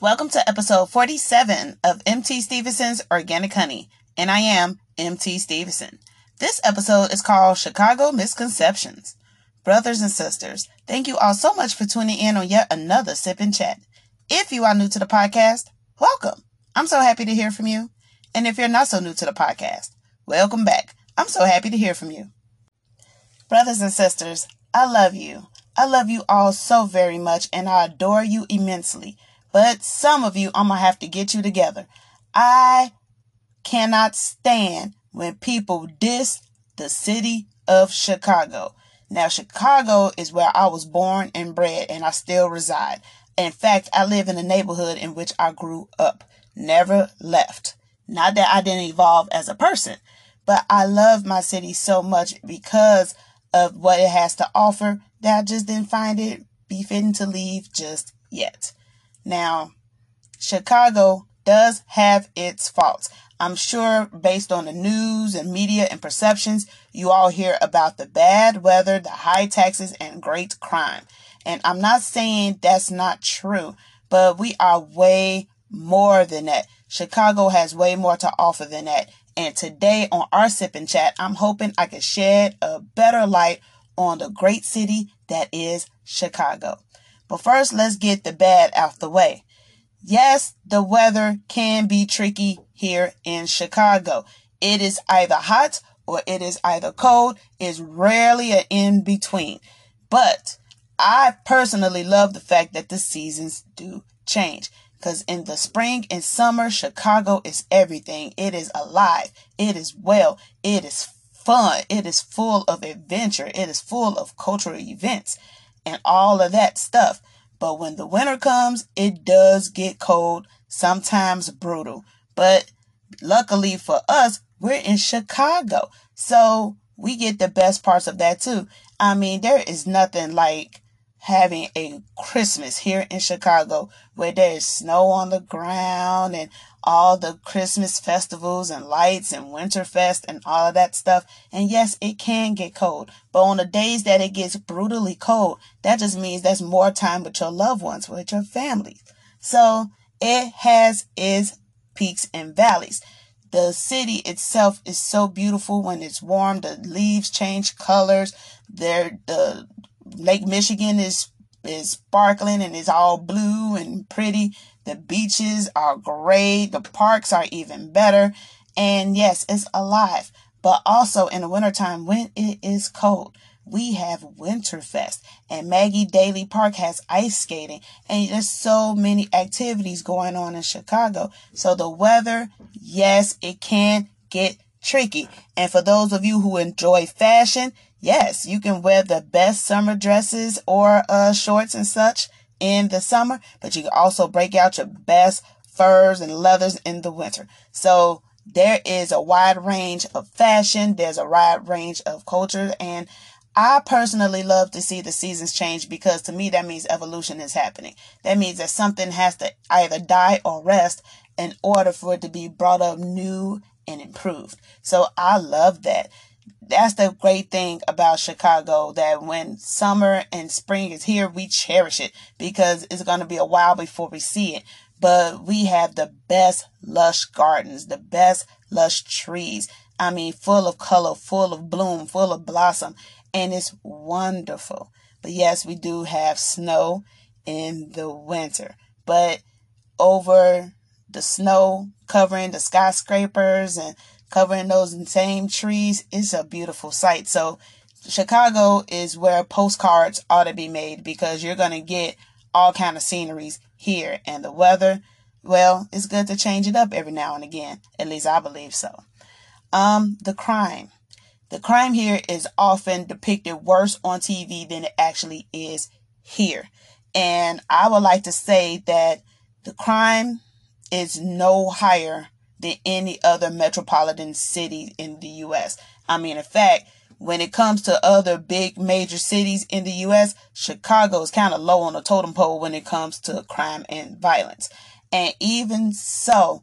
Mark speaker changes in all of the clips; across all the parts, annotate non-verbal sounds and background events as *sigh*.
Speaker 1: Welcome to episode 47 of MT Stevenson's Organic Honey, and I am MT Stevenson. This episode is called Chicago Misconceptions. Brothers and sisters, thank you all so much for tuning in on yet another Sip and Chat. If you are new to the podcast, welcome. I'm so happy to hear from you. And if you're not so new to the podcast, welcome back. I'm so happy to hear from you. Brothers and sisters, I love you. I love you all so very much and I adore you immensely. But some of you, I'm going to have to get you together. I cannot stand when people diss the city of Chicago. Now, Chicago is where I was born and bred, and I still reside. In fact, I live in the neighborhood in which I grew up, never left. Not that I didn't evolve as a person, but I love my city so much because of what it has to offer that I just didn't find it befitting to leave just yet. Now, Chicago does have its faults. I'm sure based on the news and media and perceptions, you all hear about the bad weather, the high taxes, and great crime. And I'm not saying that's not true, but we are way more than that. Chicago has way more to offer than that. And today on our sip and chat, I'm hoping I can shed a better light on the great city that is Chicago. But first, let's get the bad out the way. Yes, the weather can be tricky here in Chicago. It is either hot or it is either cold. It's rarely an in between. But I personally love the fact that the seasons do change. Because in the spring and summer, Chicago is everything. It is alive. It is well. It is fun. It is full of adventure. It is full of cultural events and all of that stuff. But when the winter comes, it does get cold, sometimes brutal. But luckily for us, we're in Chicago. So we get the best parts of that too. I mean, there is nothing like having a Christmas here in Chicago where there is snow on the ground and all the Christmas festivals and lights and Winterfest and all of that stuff. And yes, it can get cold, but on the days that it gets brutally cold, that just means there's more time with your loved ones, with your family. So it has its peaks and valleys. The city itself is so beautiful when it's warm. The leaves change colors. There, the Lake Michigan is is sparkling and is all blue and pretty. The beaches are great. The parks are even better. And yes, it's alive. But also in the wintertime when it is cold, we have Winterfest and Maggie Daley Park has ice skating and there's so many activities going on in Chicago. So the weather, yes, it can get tricky. And for those of you who enjoy fashion, yes, you can wear the best summer dresses or uh, shorts and such in the summer, but you can also break out your best furs and leathers in the winter. So there is a wide range of fashion, there's a wide range of culture, and I personally love to see the seasons change because to me that means evolution is happening. That means that something has to either die or rest in order for it to be brought up new and improved. So I love that. That's the great thing about Chicago that when summer and spring is here, we cherish it because it's going to be a while before we see it. But we have the best lush gardens, the best lush trees. I mean, full of color, full of bloom, full of blossom, and it's wonderful. But yes, we do have snow in the winter, but over the snow covering the skyscrapers and covering those same trees. Is a beautiful sight. So Chicago is where postcards ought to be made because you're going to get all kind of sceneries here. And the weather well it's good to change it up every now and again. At least i believe so. Um the crime. The crime here is often depicted worse on tv than it actually is here. And i would like to say that the crime is no higher than any other metropolitan city in the US. I mean, in fact, when it comes to other big major cities in the US, Chicago is kind of low on the totem pole when it comes to crime and violence. And even so,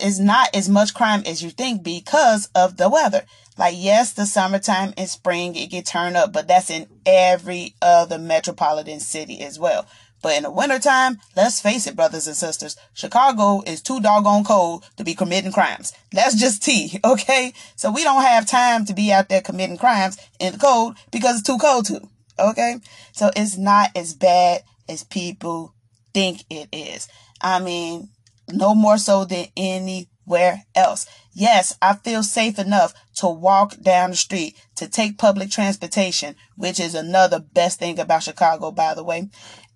Speaker 1: it's not as much crime as you think because of the weather. Like, yes, the summertime and spring, it get turned up, but that's in every other metropolitan city as well. But in the wintertime, let's face it, brothers and sisters, Chicago is too doggone cold to be committing crimes. That's just tea, *laughs* okay? So we don't have time to be out there committing crimes in the cold because it's too cold to, okay? So it's not as bad as people think it is. I mean, no more so than anywhere else. Yes, I feel safe enough to walk down the street, to take public transportation, which is another best thing about Chicago, by the way.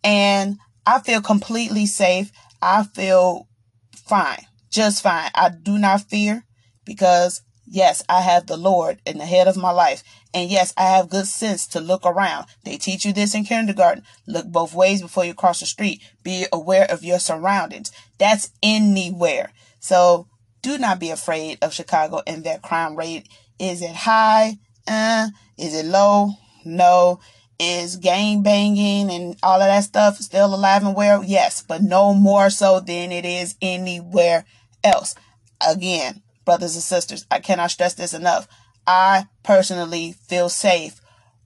Speaker 1: And I feel completely safe. I feel fine, just fine. I do not fear because yes, I have the Lord in the head of my life. And yes, I have good sense to look around. They teach you this in kindergarten. Look both ways before you cross the street. Be aware of your surroundings. That's anywhere. So do not be afraid of Chicago and their crime rate. Is it high? Uh, is it low? No. Is gang banging and all of that stuff still alive and well? Yes, but no more so than it is anywhere else. Again, brothers and sisters, I cannot stress this enough. I personally feel safe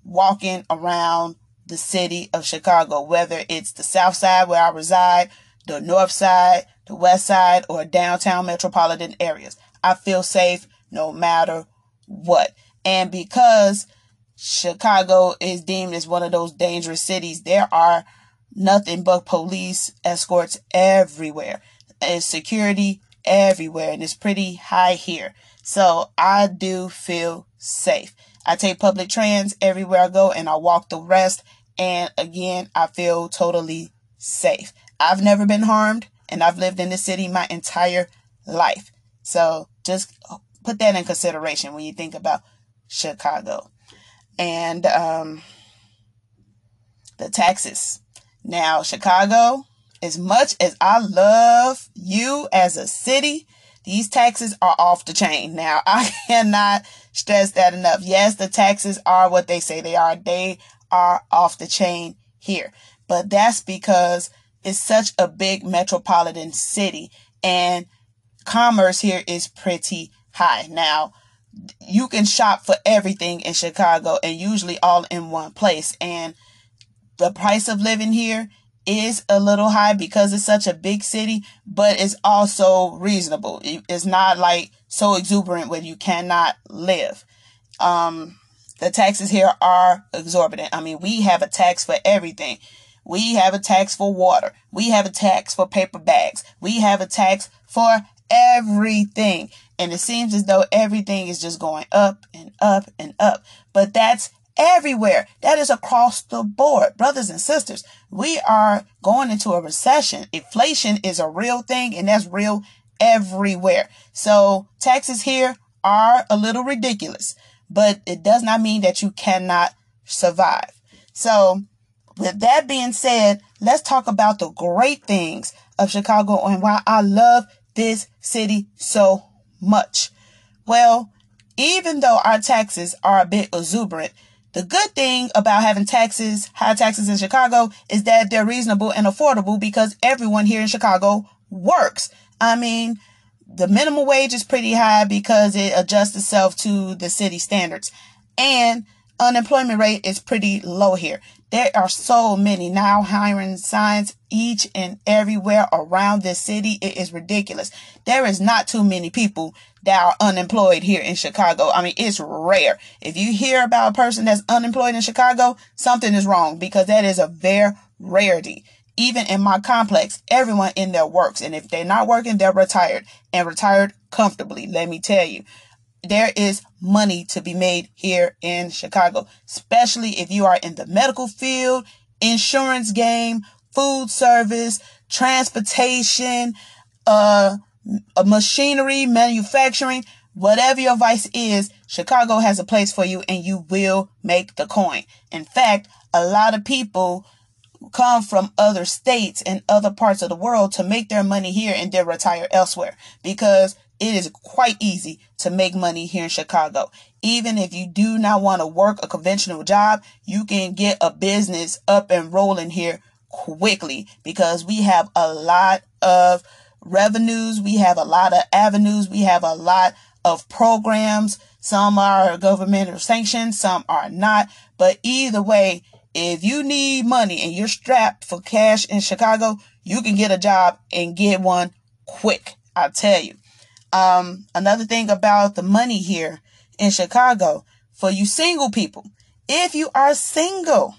Speaker 1: walking around the city of Chicago, whether it's the south side where I reside, the north side, the west side, or downtown metropolitan areas. I feel safe no matter what. And because Chicago is deemed as one of those dangerous cities, there are nothing but police escorts everywhere. And security everywhere, and it's pretty high here. So I do feel safe. I take public trans everywhere I go, and I walk the rest. And again, I feel totally safe. I've never been harmed and I've lived in this city my entire life. So just put that in consideration when you think about Chicago. And um, the taxes. Now, Chicago, as much as I love you as a city, these taxes are off the chain. Now, *laughs* I cannot stress that enough. Yes, the taxes are what they say they are. They are off the chain here. But that's because it's such a big metropolitan city and commerce here is pretty high. Now, you can shop for everything in Chicago and usually all in one place. And the price of living here is a little high because it's such a big city, but it's also reasonable. It's not like so exuberant where you cannot live. Um, the taxes here are exorbitant. I mean, we have a tax for everything. We have a tax for water. We have a tax for paper bags. We have a tax for everything. And it seems as though everything is just going up and up and up. But that's everywhere. That is across the board. Brothers and sisters, we are going into a recession. Inflation is a real thing and that's real everywhere. So taxes here are a little ridiculous, but it does not mean that you cannot survive. So with that being said, let's talk about the great things of Chicago and why I love this city so much. Well, even though our taxes are a bit exuberant, the good thing about having taxes, high taxes in Chicago, is that they're reasonable and affordable because everyone here in Chicago works. I mean, the minimum wage is pretty high because it adjusts itself to the city standards. And unemployment rate is pretty low here. There are so many now hiring signs each and everywhere around this city. It is ridiculous. There is not too many people that are unemployed here in Chicago. I mean, it's rare. If you hear about a person that's unemployed in Chicago, something is wrong because that is a very rarity. Even in my complex, everyone in there works. And if they're not working, they're retired and retired comfortably. Let me tell you there is money to be made here in Chicago, especially if you are in the medical field, insurance game, food service, transportation, uh, machinery, manufacturing, whatever your vice is, Chicago has a place for you and you will make the coin. In fact, a lot of people come from other states and other parts of the world to make their money here and then retire elsewhere because it is quite easy to make money here in Chicago. Even if you do not want to work a conventional job, you can get a business up and rolling here quickly because we have a lot of revenues. We have a lot of avenues. We have a lot of programs. Some are government sanctioned, some are not. But either way, If you need money and you're strapped for cash in Chicago, you can get a job and get one quick. I tell you. Um, another thing about the money here in Chicago for you single people, if you are single,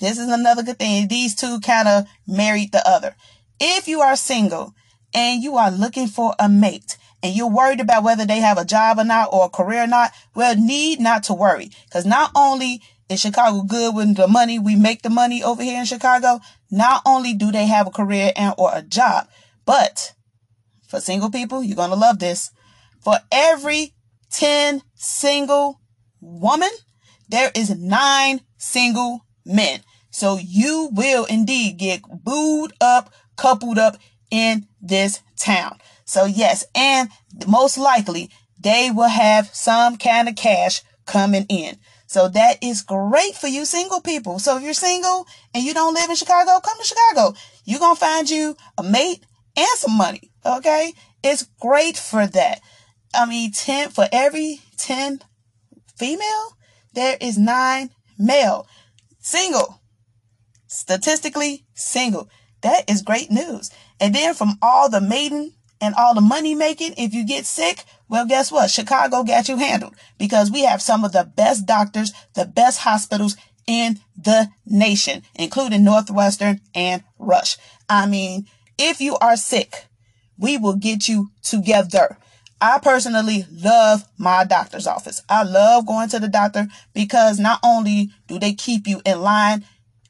Speaker 1: this is another good thing. These two kind of married the other. If you are single and you are looking for a mate and you're worried about whether they have a job or not or a career or not, well, need not to worry. Because not only is Chicago good with the money, we make the money over here in Chicago, not only do they have a career and or a job, but for single people, you're going to love this. For every 10 single woman, there is nine single men. So you will indeed get booed up, coupled up in this town. So yes, and most likely they will have some kind of cash coming in. So that is great for you single people. So if you're single and you don't live in Chicago, come to Chicago. You're going to find you a mate and some money. Okay. It's great for that. I mean, 10 for every 10 female, there is nine male single. Statistically single. That is great news. And then from all the maiden and all the money making, if you get sick, well, guess what? Chicago got you handled because we have some of the best doctors, the best hospitals in the nation, including Northwestern and Rush. I mean, if you are sick, we will get you together. I personally love my doctor's office. I love going to the doctor because not only do they keep you in line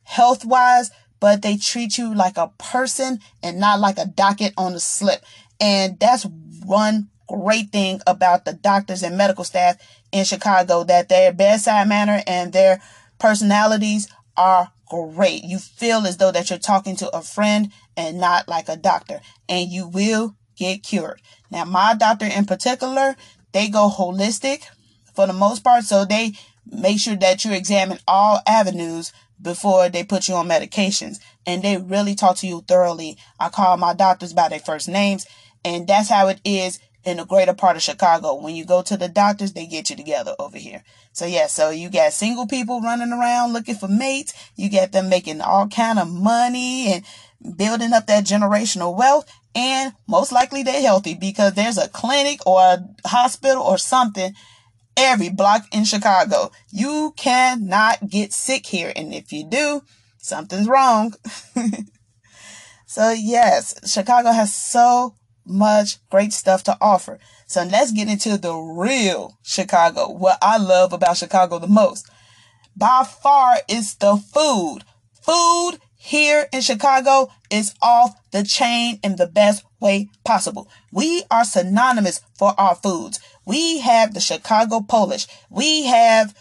Speaker 1: health wise, but they treat you like a person and not like a docket on the slip. And that's one great thing about the doctors and medical staff in Chicago that their bedside manner and their personalities are great. You feel as though that you're talking to a friend and not like a doctor, and you will get cured. Now, my doctor in particular, they go holistic for the most part, so they make sure that you examine all avenues before they put you on medications and they really talk to you thoroughly. I call my doctors by their first names and that's how it is in the greater part of Chicago. When you go to the doctors, they get you together over here. So yeah, so you got single people running around looking for mates. You get them making all kind of money and building up that generational wealth. And most likely they're healthy because there's a clinic or a hospital or something every block in Chicago. You cannot get sick here. And if you do, something's wrong. *laughs* so yes, Chicago has so much great stuff to offer. So let's get into the real Chicago. What I love about Chicago the most by far is the food. Food here in Chicago is off the chain in the best way possible. We are synonymous for our foods. We have the Chicago Polish. We have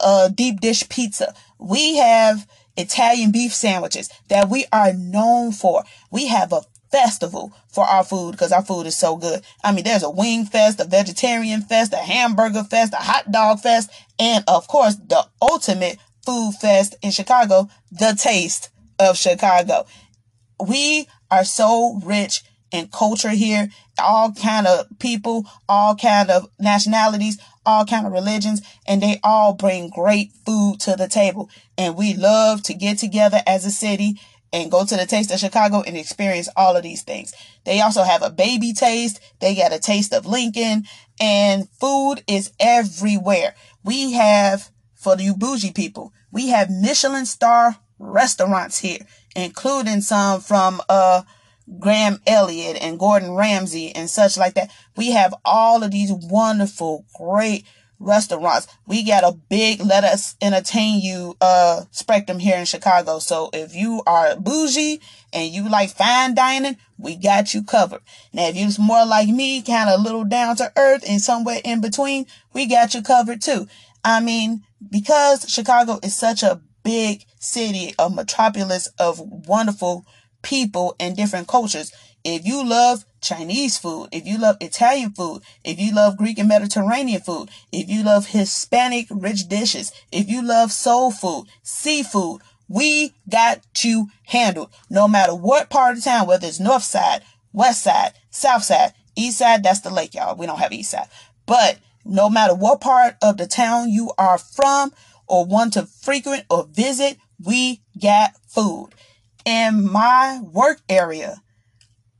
Speaker 1: a deep dish pizza. We have Italian beef sandwiches that we are known for. We have a festival for our food because our food is so good. I mean, there's a wing fest, a vegetarian fest, a hamburger fest, a hot dog fest, and of course, the ultimate food fest in Chicago, the taste of Chicago. We are so rich in culture here, all kind of people, all kind of nationalities, all kind of religions, and they all bring great food to the table. And we love to get together as a city and go to the Taste of Chicago and experience all of these things. They also have a baby taste. They got a taste of Lincoln and food is everywhere. We have, for you bougie people, we have Michelin star restaurants here, including some from, uh, Graham Elliott and Gordon Ramsay and such like that. We have all of these wonderful, great restaurants. We got a big let us entertain you uh spectrum here in Chicago. So if you are bougie and you like fine dining, we got you covered. Now if you're more like me, kind of a little down to earth and somewhere in between, we got you covered too. I mean, because Chicago is such a big city, a metropolis of wonderful people and different cultures, if you love Chinese food, if you love Italian food, if you love Greek and Mediterranean food, if you love Hispanic rich dishes, if you love soul food, seafood, we got you handled. No matter what part of town, whether it's north side, west side, south side, east side, that's the lake, y'all. We don't have east side. But no matter what part of the town you are from, or want to frequent or visit, we got food. In my work area,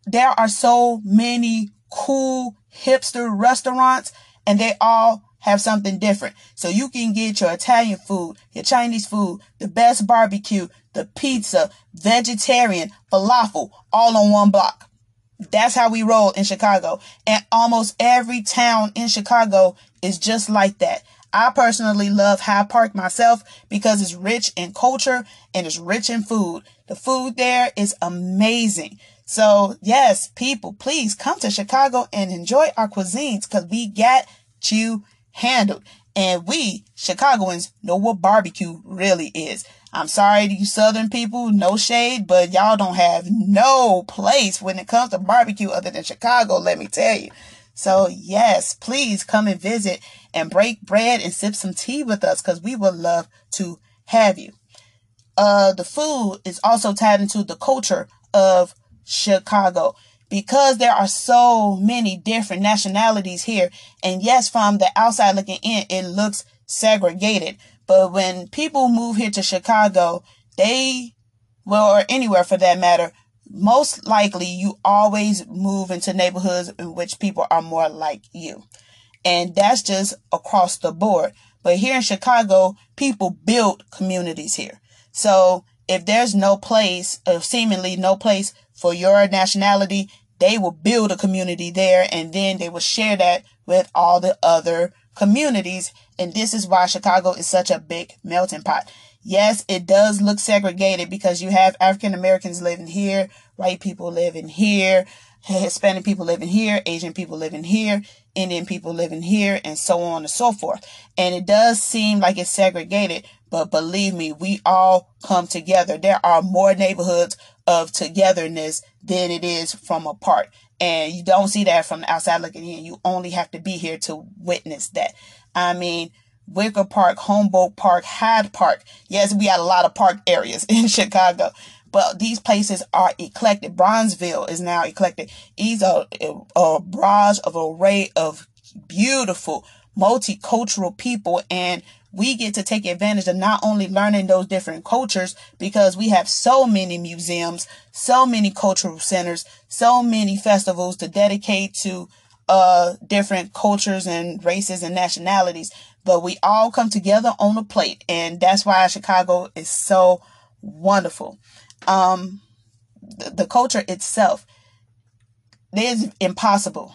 Speaker 1: there are so many cool hipster restaurants and they all have something different. So you can get your Italian food, your Chinese food, the best barbecue, the pizza, vegetarian, falafel, all on one block. That's how we roll in Chicago. And almost every town in Chicago is just like that. I personally love Hyde Park myself because it's rich in culture and it's rich in food. The food there is amazing. So yes, people, please come to Chicago and enjoy our cuisines because we got you handled. And we, Chicagoans, know what barbecue really is. I'm sorry to you southern people, no shade, but y'all don't have no place when it comes to barbecue other than Chicago, let me tell you. So yes, please come and visit and break bread and sip some tea with us because we would love to have you. Uh, the food is also tied into the culture of Chicago because there are so many different nationalities here. And yes, from the outside looking in, it looks segregated. But when people move here to Chicago, they, well, or anywhere for that matter, most likely you always move into neighborhoods in which people are more like you. And that's just across the board. But here in Chicago, people build communities here. So if there's no place, or seemingly no place for your nationality, they will build a community there and then they will share that with all the other communities. And this is why Chicago is such a big melting pot. Yes, it does look segregated because you have African Americans living here, white people living here, Hispanic people living here, Asian people living here, Indian people living here, and so on and so forth. And it does seem like it's segregated, but believe me, we all come together. There are more neighborhoods of togetherness than it is from apart. And you don't see that from the outside looking in. You only have to be here to witness that. I mean, Wicker Park, Humboldt Park, Hyde Park. Yes, we got a lot of park areas *laughs* in Chicago, but these places are eclectic. Bronzeville is now eclectic. It's a, a barrage of array of beautiful multicultural people and we get to take advantage of not only learning those different cultures because we have so many museums, so many cultural centers, so many festivals to dedicate to uh different cultures and races and nationalities, but we all come together on a plate and that's why Chicago is so wonderful. Um the, the culture itself it is impossible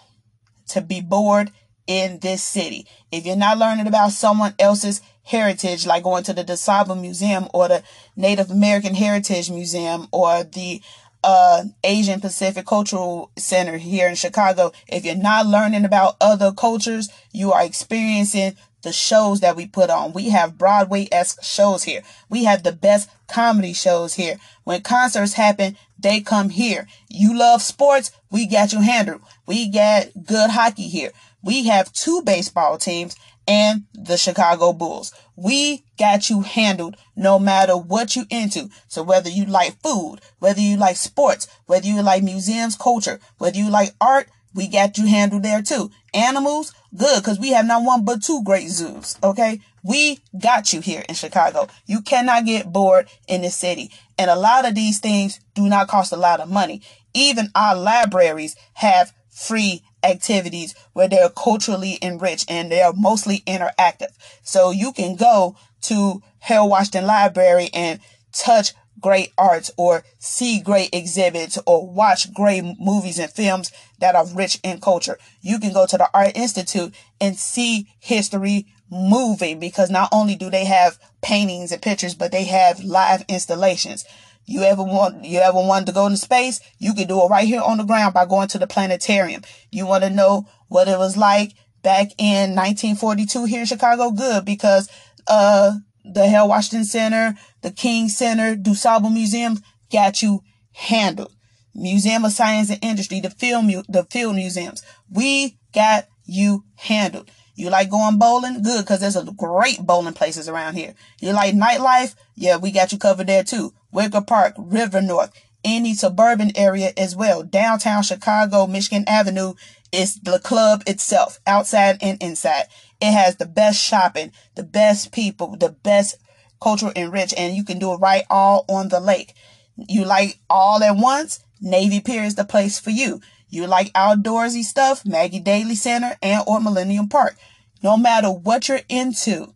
Speaker 1: to be bored in this city. If you're not learning about someone else's heritage, like going to the DuSable Museum or the Native American Heritage Museum or the uh, Asian Pacific Cultural Center here in Chicago, if you're not learning about other cultures, you are experiencing the shows that we put on. We have Broadway esque shows here. We have the best comedy shows here. When concerts happen, they come here. You love sports, we got you handled. We got good hockey here. We have two baseball teams and the Chicago Bulls. We got you handled no matter what you into. So whether you like food, whether you like sports, whether you like museums, culture, whether you like art, we got you handled there too. Animals, good, because we have not one but two great zoos. Okay. We got you here in Chicago. You cannot get bored in the city. And a lot of these things do not cost a lot of money. Even our libraries have free activities where they're culturally enriched and they're mostly interactive. So you can go to Harold Washington Library and touch great arts or see great exhibits or watch great movies and films that are rich in culture. You can go to the Art Institute and see history moving because not only do they have paintings and pictures, but they have live installations. You ever want you ever wanted to go into space? You can do it right here on the ground by going to the planetarium. You want to know what it was like back in 1942 here in Chicago? Good because uh the Harold Washington Center, the King Center, DuSable Museum got you handled. Museum of Science and Industry, the film the field museums. We got you handled. You like going bowling? Good, because there's a great bowling places around here. You like nightlife? Yeah, we got you covered there too. Wicker Park, River North, any suburban area as well. Downtown Chicago, Michigan Avenue It's the club itself, outside and inside. It has the best shopping, the best people, the best cultural enrich, and you can do it right all on the lake. You like all at once? Navy Pier is the place for you. You like outdoorsy stuff? Maggie Daley Center and or Millennium Park. No matter what you're into.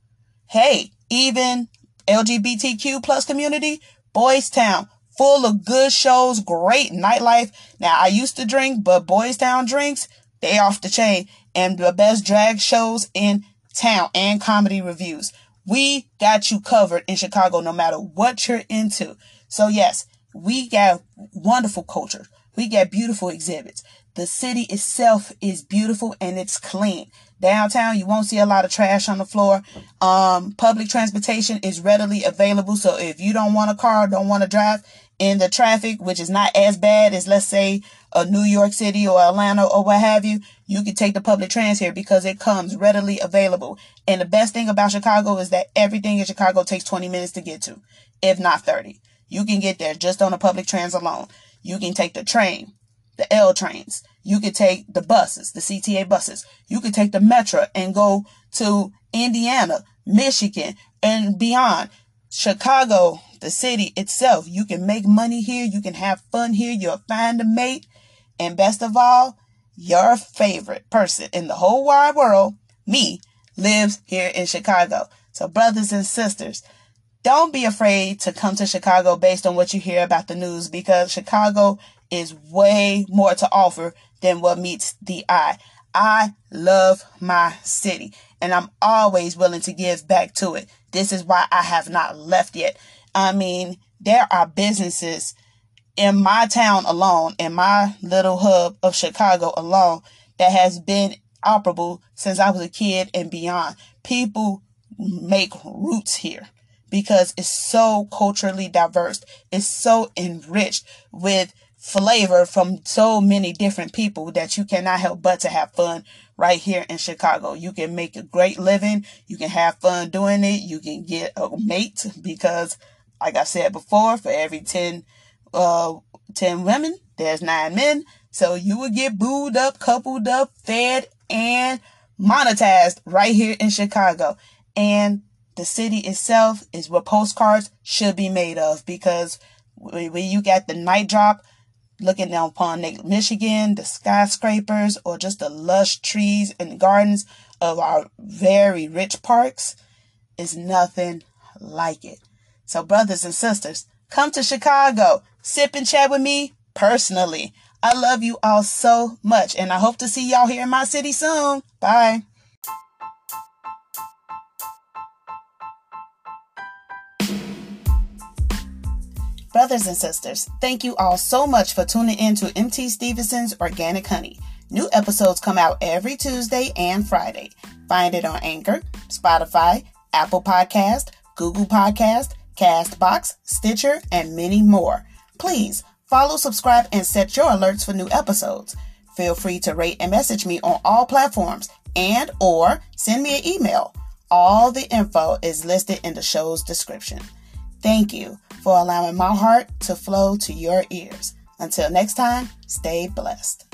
Speaker 1: Hey, even LGBTQ plus community, Boys Town, full of good shows, great nightlife. Now I used to drink, but Boys Town drinks, they off the chain and the best drag shows in town and comedy revues. We got you covered in Chicago no matter what you're into. So yes, we got wonderful culture. We got beautiful exhibits. The city itself is beautiful and it's clean. Downtown, you won't see a lot of trash on the floor. Um, public transportation is readily available. So if you don't want a car, don't want to drive in the traffic, which is not as bad as let's say a New York City or Atlanta or what have you, you can take the public trans here because it comes readily available. And the best thing about Chicago is that everything in Chicago takes 20 minutes to get to, if not 30. You can get there just on the public trans alone. You can take the train, the L trains. You can take the buses, the CTA buses. You can take the metro and go to Indiana, Michigan, and beyond. Chicago, the city itself. You can make money here. You can have fun here. You'll find a mate. And best of all, your favorite person in the whole wide world, me, lives here in Chicago. So brothers and sisters, don't be afraid to come to Chicago based on what you hear about the news because Chicago is way more to offer than what meets the eye. I love my city and I'm always willing to give back to it. This is why I have not left yet. I mean, there are businesses in my town alone, in my little hub of Chicago alone, that has been operable since I was a kid and beyond. People make roots here because it's so culturally diverse. It's so enriched with flavor from so many different people that you cannot help but to have fun right here in Chicago. You can make a great living. You can have fun doing it. You can get a mate because, like I said before, for every 10, uh, 10 women, there's nine men. So you will get booed up, coupled up, fed, and monetized right here in Chicago. And the city itself is what postcards should be made of because when you got the night drop looking down upon Lake Michigan, the skyscrapers, or just the lush trees and gardens of our very rich parks is nothing like it. So, brothers and sisters, come to Chicago, sip and chat with me personally. I love you all so much, and I hope to see y'all here in my city soon. Bye. Brothers and sisters, thank you all so much for tuning in to MT Stevenson's Organic Honey. New episodes come out every Tuesday and Friday. Find it on Anchor, Spotify, Apple Podcast, Google Podcast, Castbox, Stitcher, and many more. Please follow, subscribe, and set your alerts for new episodes. Feel free to rate and message me on all platforms and or send me an email. All the info is listed in the show's description. Thank you for allowing my heart to flow to your ears. Until next time, stay blessed.